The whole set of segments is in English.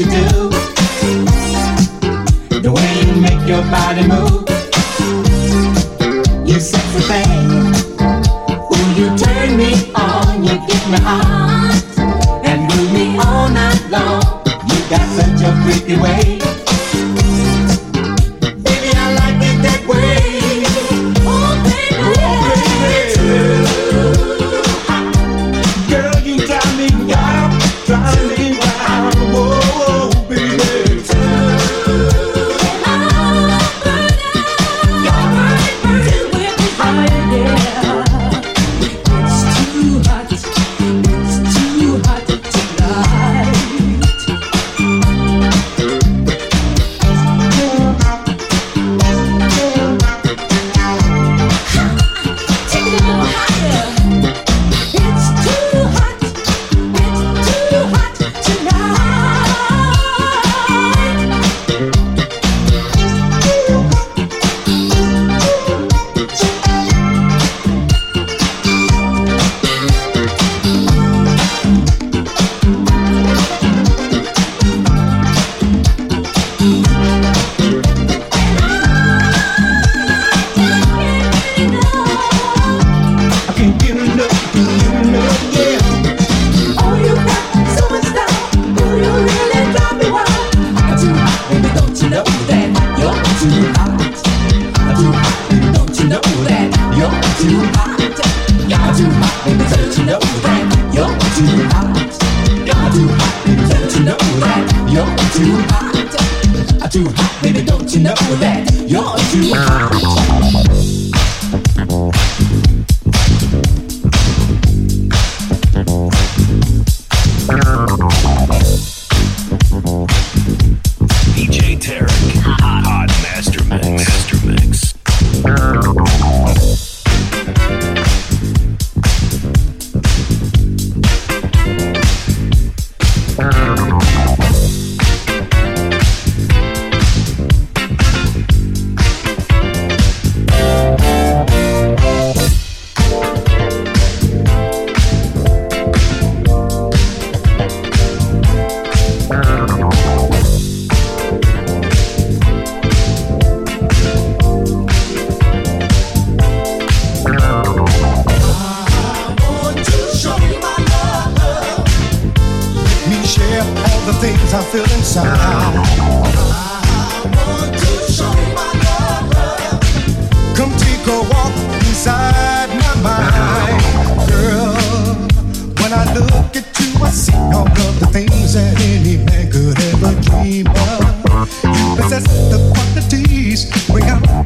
you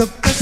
the best.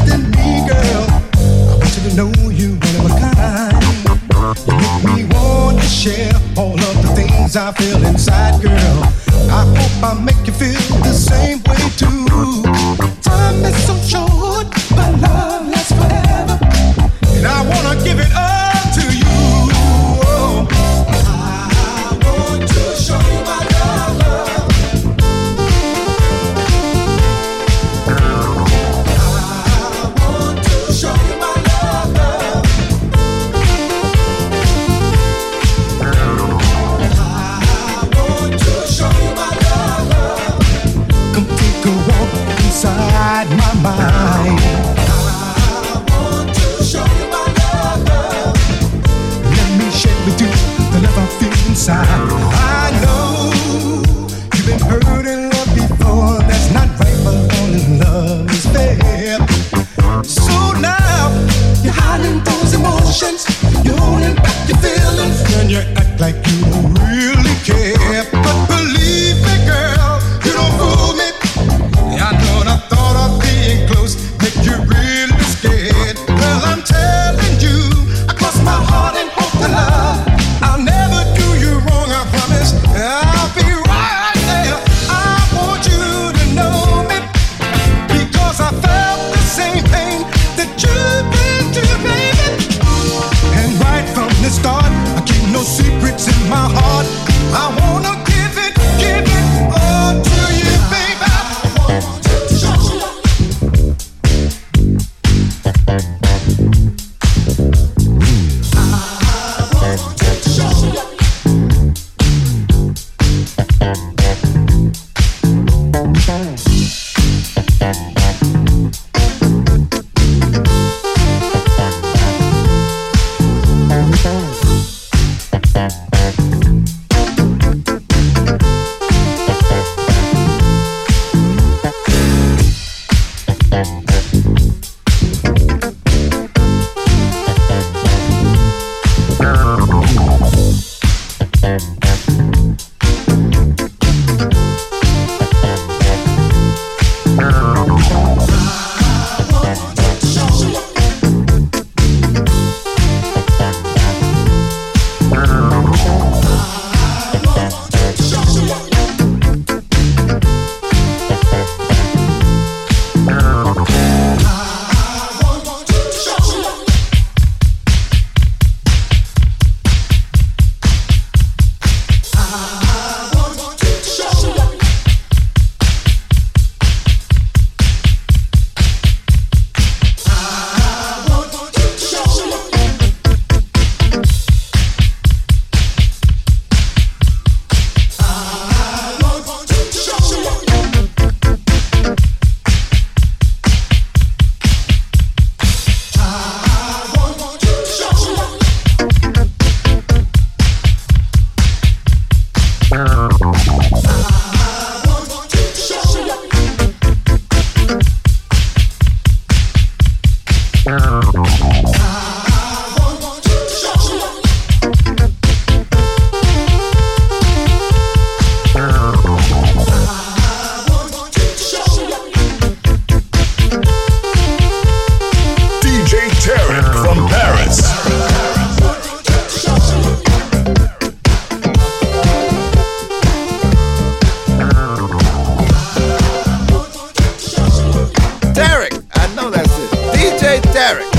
Hey, Derek.